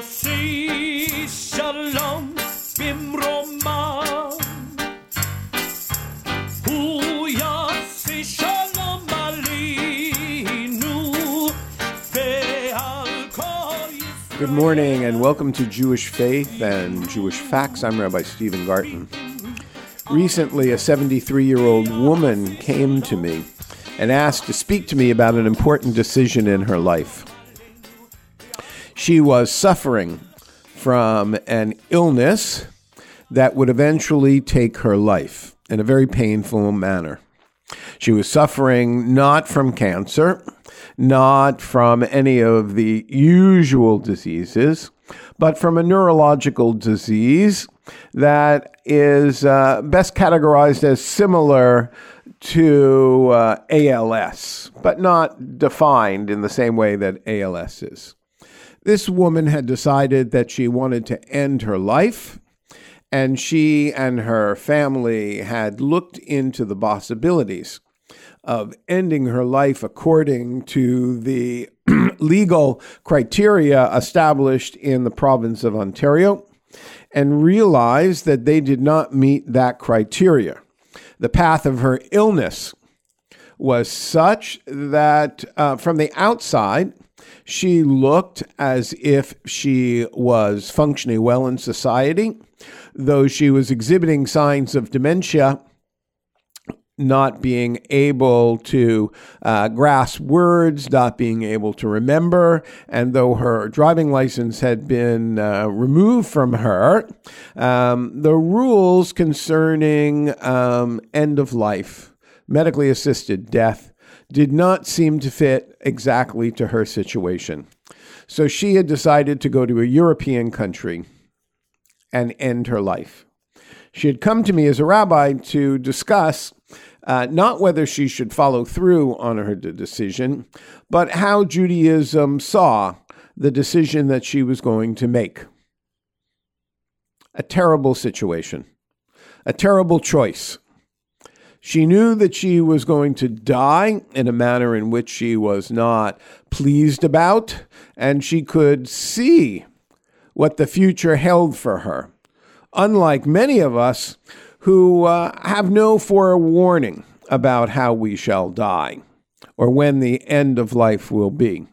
יוסי שלום במרומה הוא יוסי שלום עלינו ועל כל ישראל Good morning and welcome to Jewish Faith and Jewish Facts. I'm Rabbi Stephen Garten. Recently, a 73 year old woman came to me and asked to speak to me about an important decision in her life. She was suffering from an illness that would eventually take her life in a very painful manner. She was suffering not from cancer, not from any of the usual diseases, but from a neurological disease that is uh, best categorized as similar to uh, ALS, but not defined in the same way that ALS is. This woman had decided that she wanted to end her life and she and her family had looked into the possibilities of ending her life according to the legal criteria established in the province of Ontario and realized that they did not meet that criteria. The path of her illness was such that uh, from the outside, she looked as if she was functioning well in society, though she was exhibiting signs of dementia, not being able to uh, grasp words, not being able to remember, and though her driving license had been uh, removed from her, um, the rules concerning um, end of life, medically assisted death, did not seem to fit exactly to her situation. So she had decided to go to a European country and end her life. She had come to me as a rabbi to discuss uh, not whether she should follow through on her de- decision, but how Judaism saw the decision that she was going to make. A terrible situation, a terrible choice. She knew that she was going to die in a manner in which she was not pleased about, and she could see what the future held for her. Unlike many of us who uh, have no forewarning about how we shall die or when the end of life will be.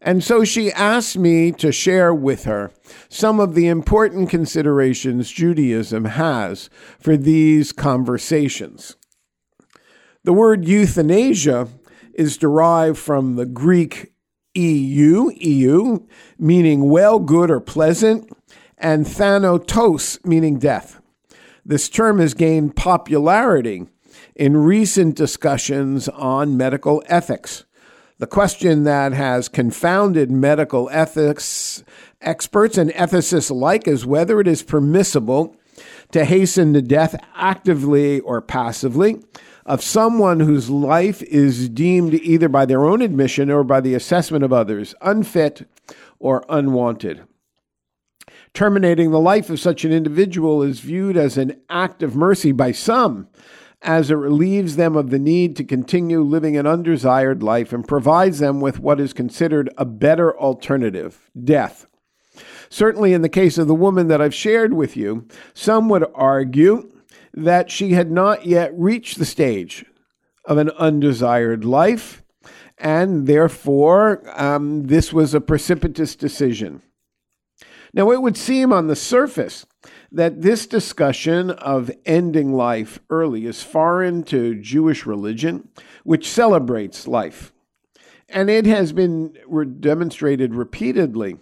And so she asked me to share with her some of the important considerations Judaism has for these conversations. The word euthanasia is derived from the Greek eu, eu, meaning well, good, or pleasant, and thanatos, meaning death. This term has gained popularity in recent discussions on medical ethics. The question that has confounded medical ethics experts and ethicists alike is whether it is permissible to hasten the death actively or passively of someone whose life is deemed either by their own admission or by the assessment of others unfit or unwanted. Terminating the life of such an individual is viewed as an act of mercy by some, as it relieves them of the need to continue living an undesired life and provides them with what is considered a better alternative death. Certainly, in the case of the woman that I've shared with you, some would argue that she had not yet reached the stage of an undesired life, and therefore um, this was a precipitous decision. Now, it would seem on the surface that this discussion of ending life early is foreign to Jewish religion, which celebrates life. And it has been re- demonstrated repeatedly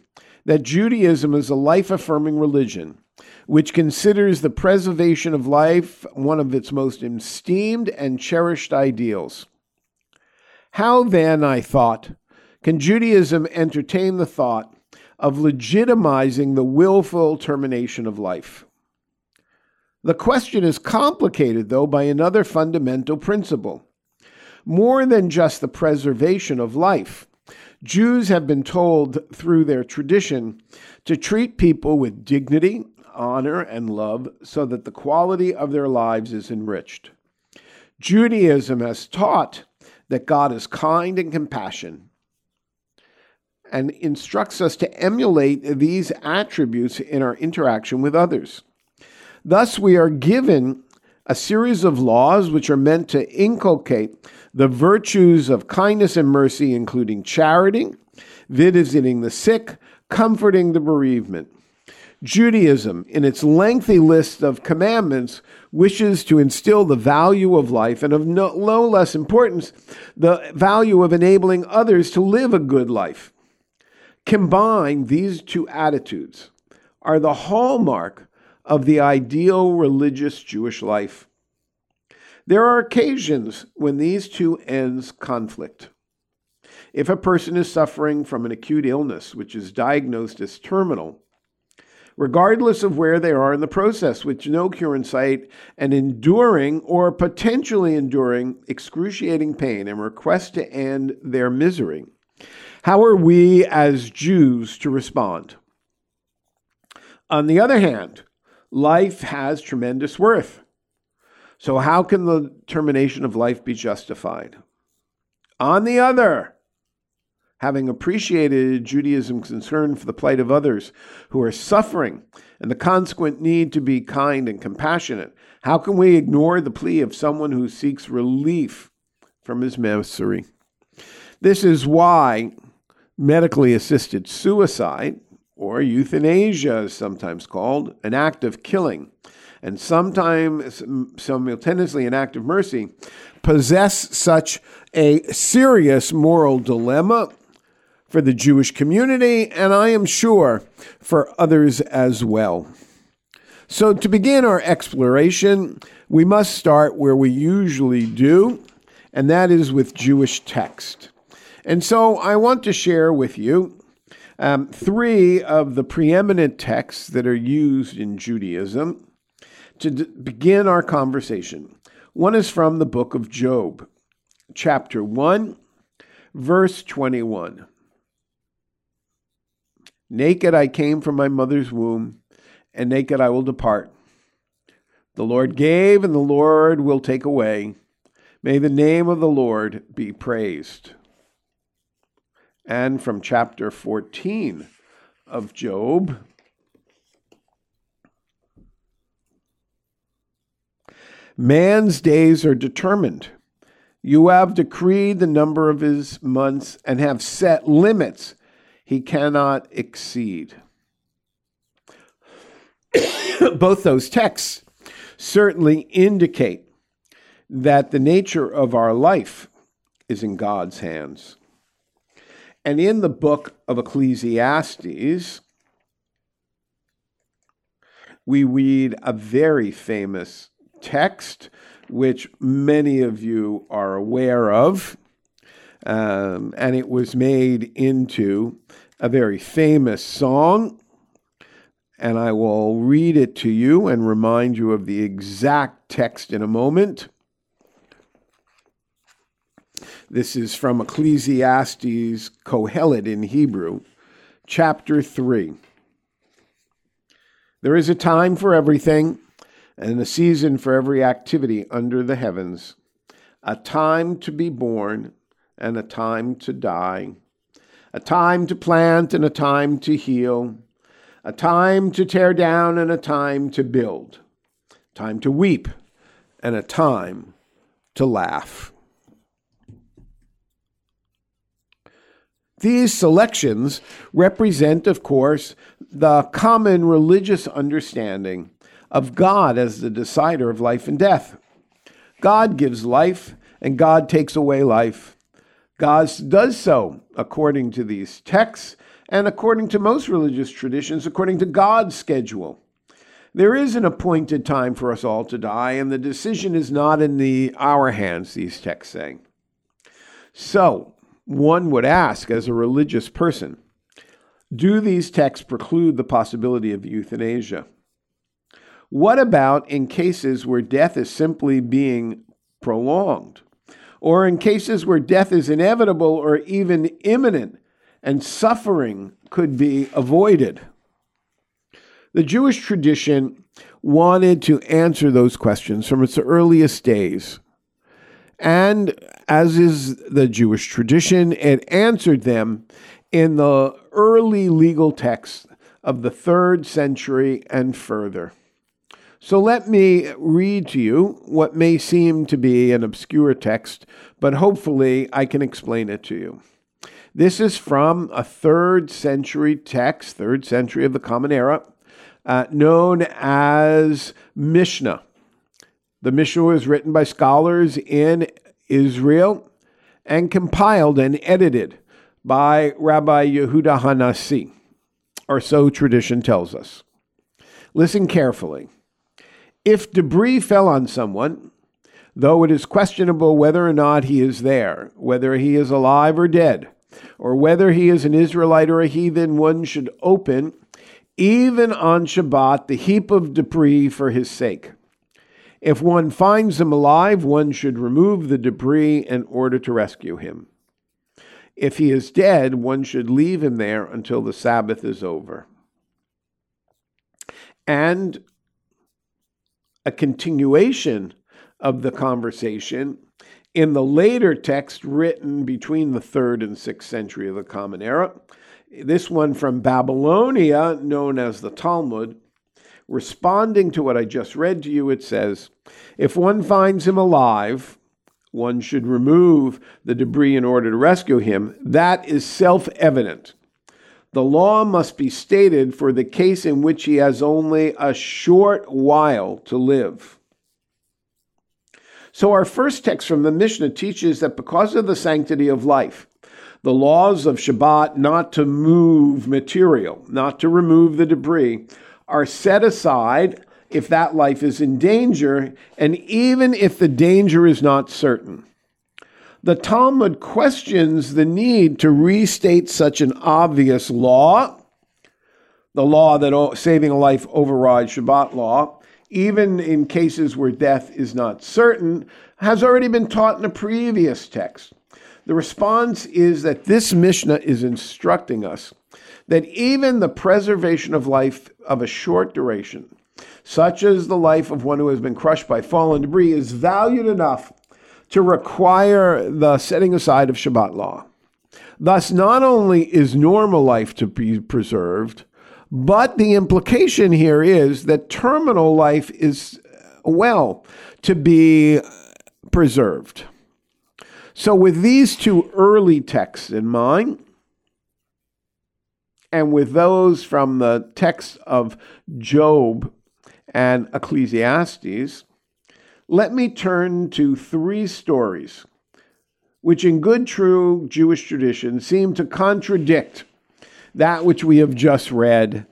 that Judaism is a life affirming religion which considers the preservation of life one of its most esteemed and cherished ideals. How then, I thought, can Judaism entertain the thought of legitimizing the willful termination of life? The question is complicated, though, by another fundamental principle. More than just the preservation of life, Jews have been told through their tradition to treat people with dignity, honor, and love so that the quality of their lives is enriched. Judaism has taught that God is kind and compassionate. and instructs us to emulate these attributes in our interaction with others. Thus, we are given a series of laws which are meant to inculcate the virtues of kindness and mercy, including charity, visiting the sick, comforting the bereavement. Judaism, in its lengthy list of commandments, wishes to instill the value of life and, of no, no less importance, the value of enabling others to live a good life. Combined, these two attitudes are the hallmark of the ideal religious Jewish life. There are occasions when these two ends conflict. If a person is suffering from an acute illness which is diagnosed as terminal, regardless of where they are in the process, with no cure in sight, and enduring or potentially enduring excruciating pain and request to end their misery. How are we as Jews to respond? On the other hand, life has tremendous worth. So, how can the termination of life be justified? On the other, having appreciated Judaism's concern for the plight of others who are suffering and the consequent need to be kind and compassionate, how can we ignore the plea of someone who seeks relief from his misery? This is why medically assisted suicide, or euthanasia is sometimes called, an act of killing, and sometimes simultaneously an act of mercy, possess such a serious moral dilemma for the Jewish community, and I am sure for others as well. So, to begin our exploration, we must start where we usually do, and that is with Jewish text. And so, I want to share with you um, three of the preeminent texts that are used in Judaism to d- begin our conversation. One is from the book of Job, chapter 1, verse 21. Naked I came from my mother's womb, and naked I will depart. The Lord gave, and the Lord will take away. May the name of the Lord be praised. And from chapter 14 of Job, Man's days are determined. You have decreed the number of his months and have set limits he cannot exceed. Both those texts certainly indicate that the nature of our life is in God's hands. And in the book of Ecclesiastes, we read a very famous text, which many of you are aware of. Um, and it was made into a very famous song. And I will read it to you and remind you of the exact text in a moment. This is from Ecclesiastes Kohelet in Hebrew, chapter 3. There is a time for everything and a season for every activity under the heavens, a time to be born and a time to die, a time to plant and a time to heal, a time to tear down and a time to build, time to weep and a time to laugh. These selections represent, of course, the common religious understanding of God as the decider of life and death. God gives life, and God takes away life. God does so according to these texts and according to most religious traditions, according to God's schedule. There is an appointed time for us all to die, and the decision is not in the our hands, these texts say. So, one would ask as a religious person, do these texts preclude the possibility of euthanasia? What about in cases where death is simply being prolonged? Or in cases where death is inevitable or even imminent and suffering could be avoided. The Jewish tradition wanted to answer those questions from its earliest days. And as is the Jewish tradition, it answered them in the early legal texts of the third century and further. So let me read to you what may seem to be an obscure text, but hopefully I can explain it to you. This is from a third century text, third century of the Common Era, uh, known as Mishnah. The Mishnah was written by scholars in Israel and compiled and edited by Rabbi Yehuda Hanasi, or so tradition tells us. Listen carefully. If debris fell on someone, though it is questionable whether or not he is there, whether he is alive or dead, or whether he is an Israelite or a heathen, one should open, even on Shabbat, the heap of debris for his sake. If one finds him alive, one should remove the debris in order to rescue him. If he is dead, one should leave him there until the Sabbath is over. And a continuation of the conversation in the later text written between the third and sixth century of the Common Era. This one from Babylonia, known as the Talmud, responding to what I just read to you, it says, If one finds him alive, one should remove the debris in order to rescue him. That is self evident. The law must be stated for the case in which he has only a short while to live. So, our first text from the Mishnah teaches that because of the sanctity of life, the laws of Shabbat not to move material, not to remove the debris, are set aside if that life is in danger, and even if the danger is not certain. The Talmud questions the need to restate such an obvious law, the law that saving a life overrides Shabbat law, even in cases where death is not certain, has already been taught in a previous text. The response is that this Mishnah is instructing us that even the preservation of life of a short duration, such as the life of one who has been crushed by fallen debris, is valued enough to require the setting aside of Shabbat law. Thus, not only is normal life to be preserved, but the implication here is that terminal life is, uh, well, to be preserved. So, with these two early texts in mind, and with those from the texts of Job and Ecclesiastes, let me turn to three stories which, in good, true Jewish tradition, seem to contradict that which we have just read,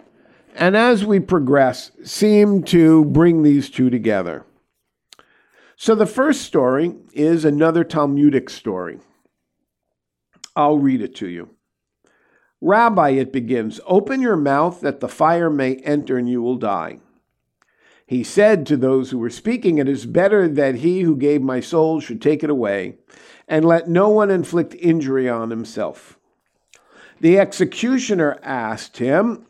and as we progress, seem to bring these two together. So, the first story is another Talmudic story. I'll read it to you. Rabbi, it begins, open your mouth that the fire may enter and you will die. He said to those who were speaking, It is better that he who gave my soul should take it away, and let no one inflict injury on himself. The executioner asked him,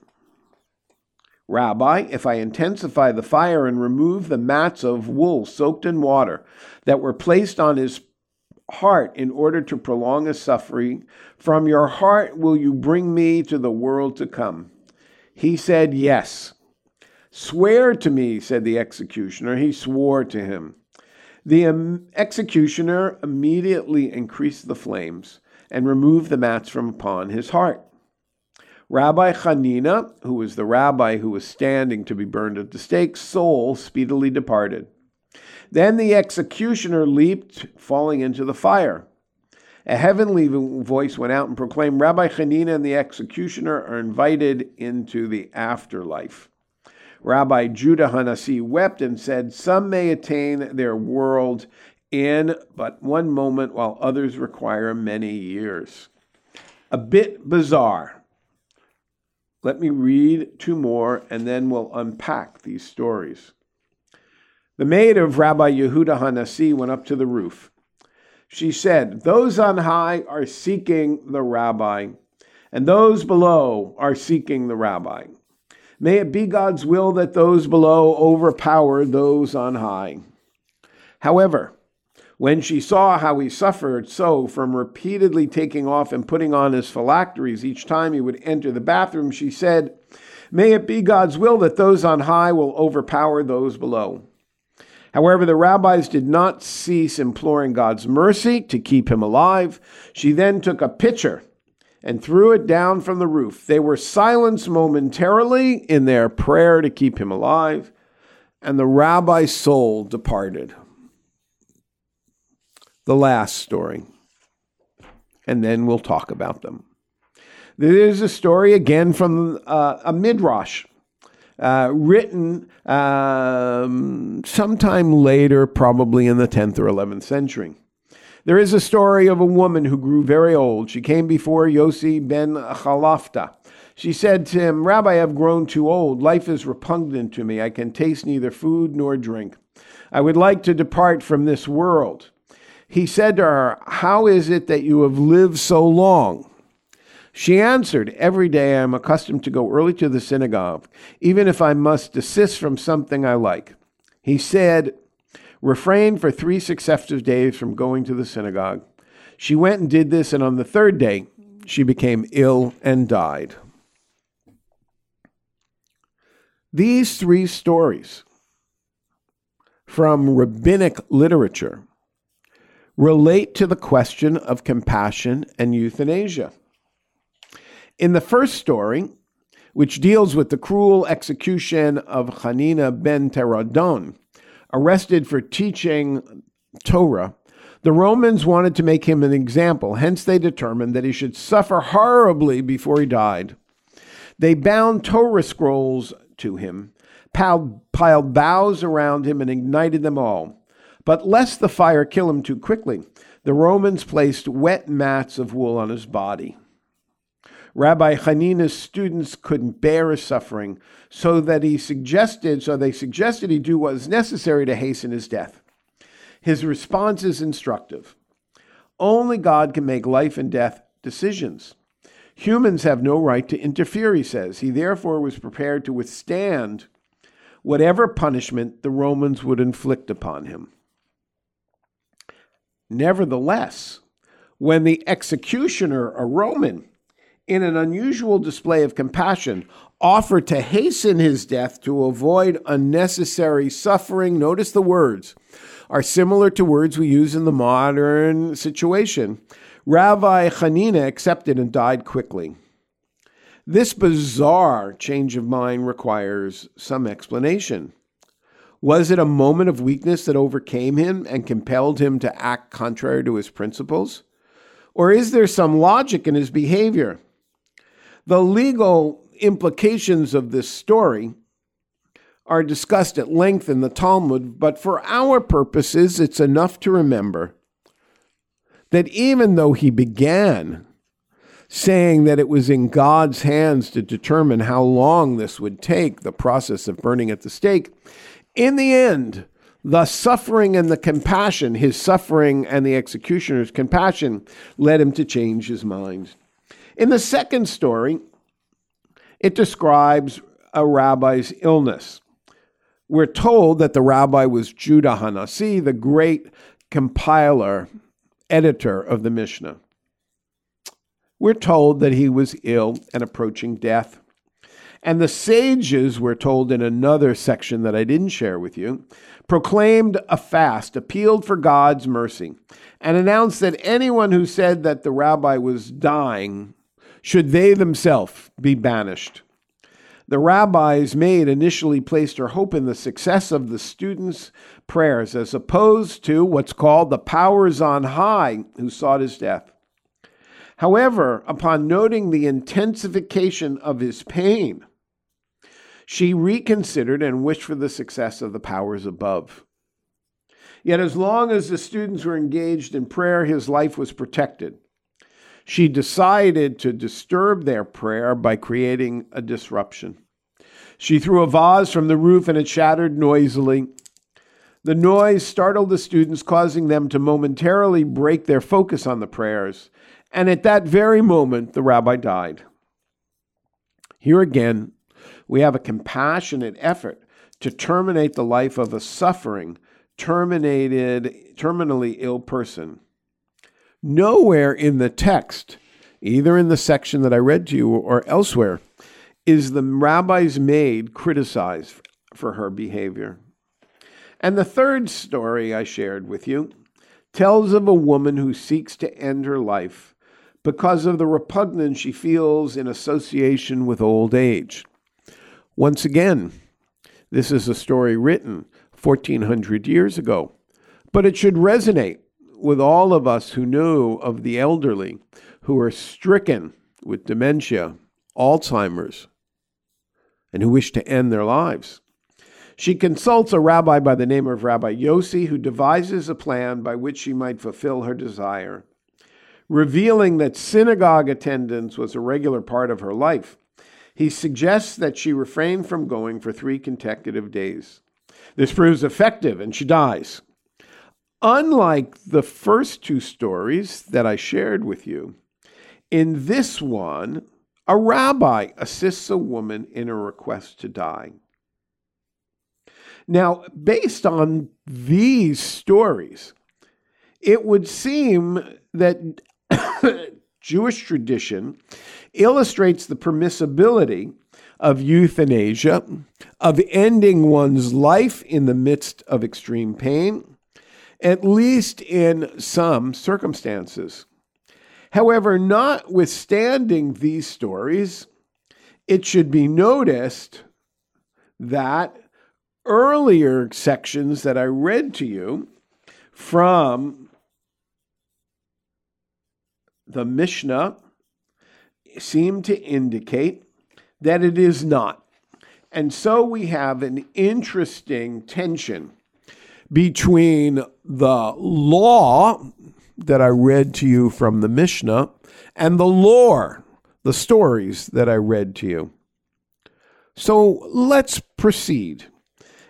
Rabbi, if I intensify the fire and remove the mats of wool soaked in water that were placed on his heart in order to prolong his suffering, from your heart will you bring me to the world to come? He said, Yes. Swear to me, said the executioner. He swore to him. The executioner immediately increased the flames and removed the mats from upon his heart. Rabbi Hanina, who was the rabbi who was standing to be burned at the stake, soul speedily departed. Then the executioner leaped, falling into the fire. A heavenly voice went out and proclaimed, Rabbi Hanina and the executioner are invited into the afterlife. Rabbi Judah Hanasi wept and said, Some may attain their world in but one moment, while others require many years. A bit bizarre. Let me read two more and then we'll unpack these stories. The maid of Rabbi Yehuda Hanasi went up to the roof. She said, Those on high are seeking the rabbi, and those below are seeking the rabbi. May it be God's will that those below overpower those on high. However, When she saw how he suffered so from repeatedly taking off and putting on his phylacteries each time he would enter the bathroom, she said, May it be God's will that those on high will overpower those below. However, the rabbis did not cease imploring God's mercy to keep him alive. She then took a pitcher and threw it down from the roof. They were silenced momentarily in their prayer to keep him alive, and the rabbi's soul departed. The last story, and then we'll talk about them. There is a story again from uh, a midrash uh, written um, sometime later, probably in the 10th or 11th century. There is a story of a woman who grew very old. She came before Yossi ben Chalafta. She said to him, Rabbi, I have grown too old. Life is repugnant to me. I can taste neither food nor drink. I would like to depart from this world. He said to her, How is it that you have lived so long? She answered, Every day I am accustomed to go early to the synagogue, even if I must desist from something I like. He said, Refrain for three successive days from going to the synagogue. She went and did this, and on the third day, she became ill and died. These three stories from rabbinic literature relate to the question of compassion and euthanasia. In the first story, which deals with the cruel execution of Hanina ben Teradion, arrested for teaching Torah, the Romans wanted to make him an example, hence, they determined that he should suffer horribly before he died. They bound Torah scrolls to him, piled, piled boughs around him, and ignited them all. But lest the fire kill him too quickly, the Romans placed wet mats of wool on his body. Rabbi Hanina's students couldn't bear his suffering, so that he suggested, so they suggested he do what was necessary to hasten his death. His response is instructive. Only God can make life and death decisions. Humans have no right to interfere, he says. He therefore was prepared to withstand whatever punishment the Romans would inflict upon him. Nevertheless, when the executioner, a Roman, in an unusual display of compassion, offered to hasten his death to avoid unnecessary suffering. Notice the words are similar to words we use in the modern situation. Rabbi Hanina accepted and died quickly. This bizarre change of mind requires some explanation. Was it a moment of weakness that overcame him and compelled him to act contrary to his principles? Or is there some logic in his behavior? The legal implications of this story are discussed at length in the Talmud, but for our purposes, it's enough to remember that even though he began saying that it was in God's hands to determine how long this would take, the process of burning at the stake, in the end, the suffering and the compassion, his suffering and the executioner's compassion, led him to change his mind. In the second story, it describes a rabbi's illness. We're told that the rabbi was Judah Hanasi, the great compiler, editor of the Mishnah. We're told that he was ill and approaching death. And the sages, we're told in another section that I didn't share with you, proclaimed a fast, appealed for God's mercy, and announced that anyone who said that the rabbi was dying should they themselves be banished. The rabbi's maid initially placed her hope in the success of the students' prayers, as opposed to what's called the powers on high who sought his death. However, upon noting the intensification of his pain, she reconsidered and wished for the success of the powers above. Yet, as long as the students were engaged in prayer, his life was protected. She decided to disturb their prayer by creating a disruption. She threw a vase from the roof and it shattered noisily. The noise startled the students, causing them to momentarily break their focus on the prayers. And at that very moment, the rabbi died. Here again, we have a compassionate effort to terminate the life of a suffering terminated, terminally ill person. Nowhere in the text, either in the section that I read to you or elsewhere, is the rabbi's maid criticized for her behavior. And the third story I shared with you tells of a woman who seeks to end her life because of the repugnance she feels in association with old age. Once again, this is a story written 1400 years ago, but it should resonate with all of us who know of the elderly who are stricken with dementia, Alzheimer's, and who wish to end their lives. She consults a rabbi by the name of Rabbi Yossi, who devises a plan by which she might fulfill her desire. Revealing that synagogue attendance was a regular part of her life, he suggests that she refrain from going for three consecutive days. This proves effective and she dies. Unlike the first two stories that I shared with you, in this one, a rabbi assists a woman in a request to die. Now, based on these stories, it would seem that Jewish tradition illustrates the permissibility of euthanasia, of ending one's life in the midst of extreme pain, at least in some circumstances. However, notwithstanding these stories, it should be noticed that earlier sections that I read to you from the Mishnah seem to indicate that it is not. And so we have an interesting tension between the law that I read to you from the Mishnah and the lore, the stories that I read to you. So let's proceed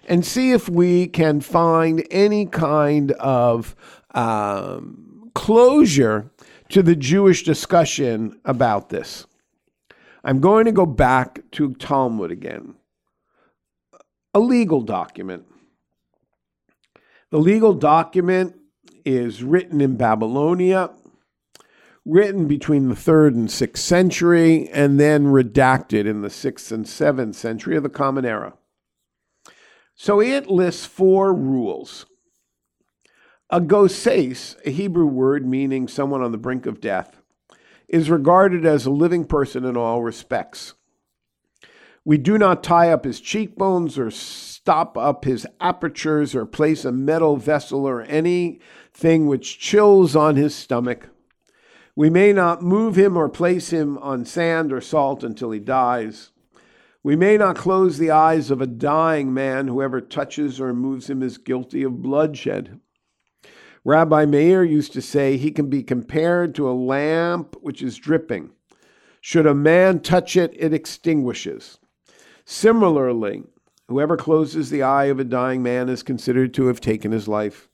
and see if we can find any kind of um, closure to the Jewish discussion about this. I'm going to go back to Talmud again, a legal document. The legal document is written in Babylonia, written between the third and sixth century, and then redacted in the sixth and seventh century of the Common Era. So it lists four rules. A goses, a Hebrew word meaning someone on the brink of death, is regarded as a living person in all respects. We do not tie up his cheekbones or stop up his apertures or place a metal vessel or anything which chills on his stomach. We may not move him or place him on sand or salt until he dies. We may not close the eyes of a dying man. Whoever touches or moves him is guilty of bloodshed. Rabbi Meir used to say he can be compared to a lamp which is dripping. Should a man touch it, it extinguishes. Similarly, whoever closes the eye of a dying man is considered to have taken his life.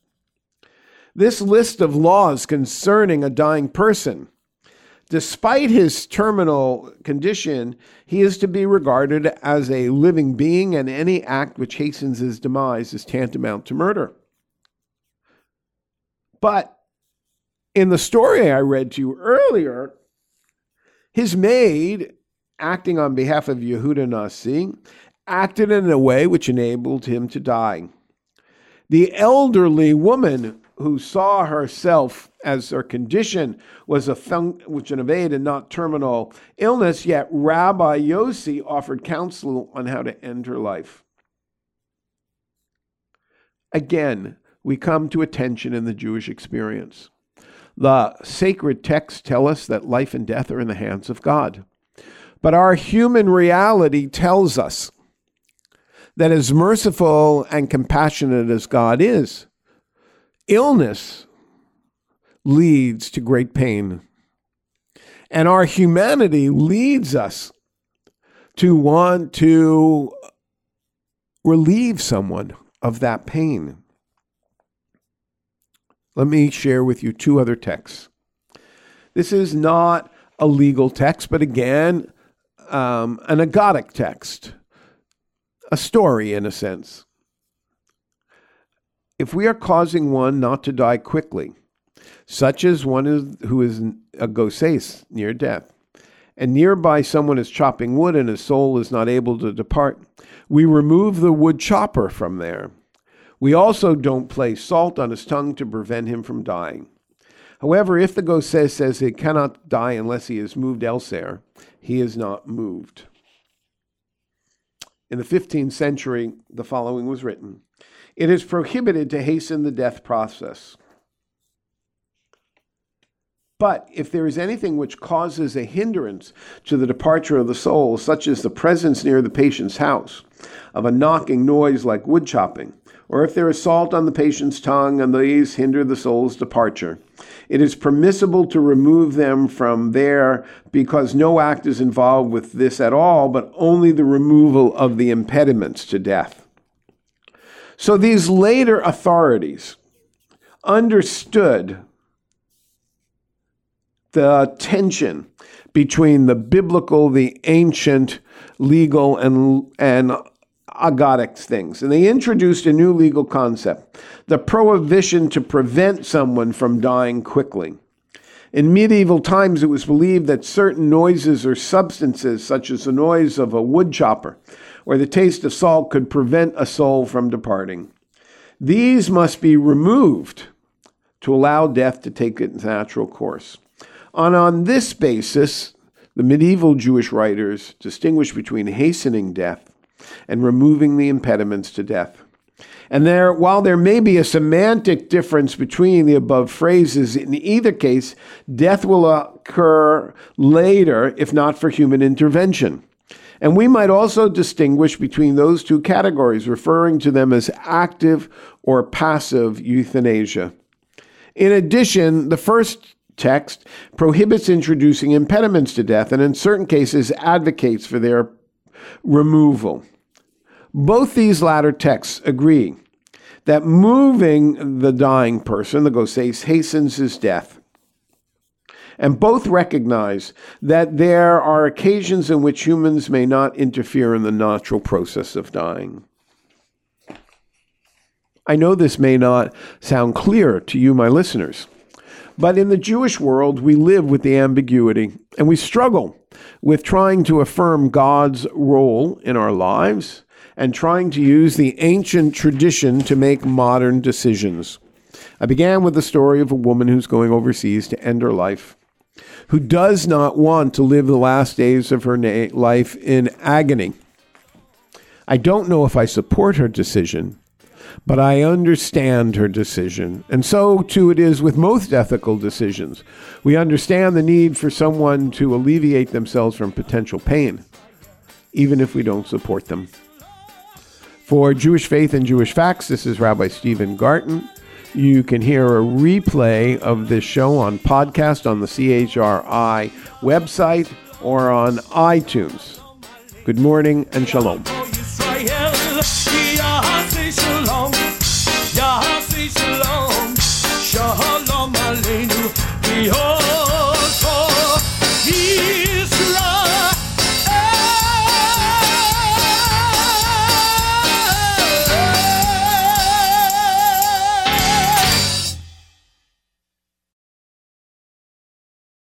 This list of laws concerning a dying person, despite his terminal condition, he is to be regarded as a living being, and any act which hastens his demise is tantamount to murder. But in the story I read to you earlier, his maid, acting on behalf of Yehuda Nasi, acted in a way which enabled him to die. The elderly woman who saw herself as her condition was a function of aid and not terminal illness, yet Rabbi Yossi offered counsel on how to end her life. Again, we come to a tension in the Jewish experience. The sacred texts tell us that life and death are in the hands of God. But our human reality tells us that as merciful and compassionate as God is, illness leads to great pain. And our humanity leads us to want to relieve someone of that pain. Let me share with you two other texts. This is not a legal text, but again, um, an agadic text, a story in a sense. if we are causing one not to die quickly, such as one is, who is a goses near death, and nearby someone is chopping wood and his soul is not able to depart, we remove the wood chopper from there. We also don't place salt on his tongue to prevent him from dying. However, if the goses says he cannot die unless he is moved elsewhere, he is not moved. In the 15th century, the following was written It is prohibited to hasten the death process. But if there is anything which causes a hindrance to the departure of the soul, such as the presence near the patient's house of a knocking noise like wood chopping, or if there is salt on the patient's tongue and these hinder the soul's departure, it is permissible to remove them from there because no act is involved with this at all, but only the removal of the impediments to death. So these later authorities understood the tension between the biblical, the ancient, legal, and, and agadic things. And they introduced a new legal concept the prohibition to prevent someone from dying quickly. In medieval times, it was believed that certain noises or substances, such as the noise of a wood chopper or the taste of salt, could prevent a soul from departing. These must be removed to allow death to take its natural course. And on this basis, the medieval Jewish writers distinguish between hastening death and removing the impediments to death. And there, while there may be a semantic difference between the above phrases, in either case, death will occur later if not for human intervention. And we might also distinguish between those two categories, referring to them as active or passive euthanasia. In addition, the first text prohibits introducing impediments to death and in certain cases advocates for their removal. Both these latter texts agree that moving the dying person, the goses, hastens his death. And both recognize that there are occasions in which humans may not interfere in the natural process of dying. I know this may not sound clear to you, my listeners. But in the Jewish world, we live with the ambiguity and we struggle with trying to affirm God's role in our lives and trying to use the ancient tradition to make modern decisions. I began with the story of a woman who's going overseas to end her life, who does not want to live the last days of her na- life in agony. I don't know if I support her decision, but I understand her decision. And so, too, it is with most ethical decisions. We understand the need for someone to alleviate themselves from potential pain, even if we don't support them. For Jewish Faith and Jewish Facts, this is Rabbi Stephen Garten. You can hear a replay of this show on podcast on the CHRI website or on iTunes. Good morning and shalom. Shalom Shalom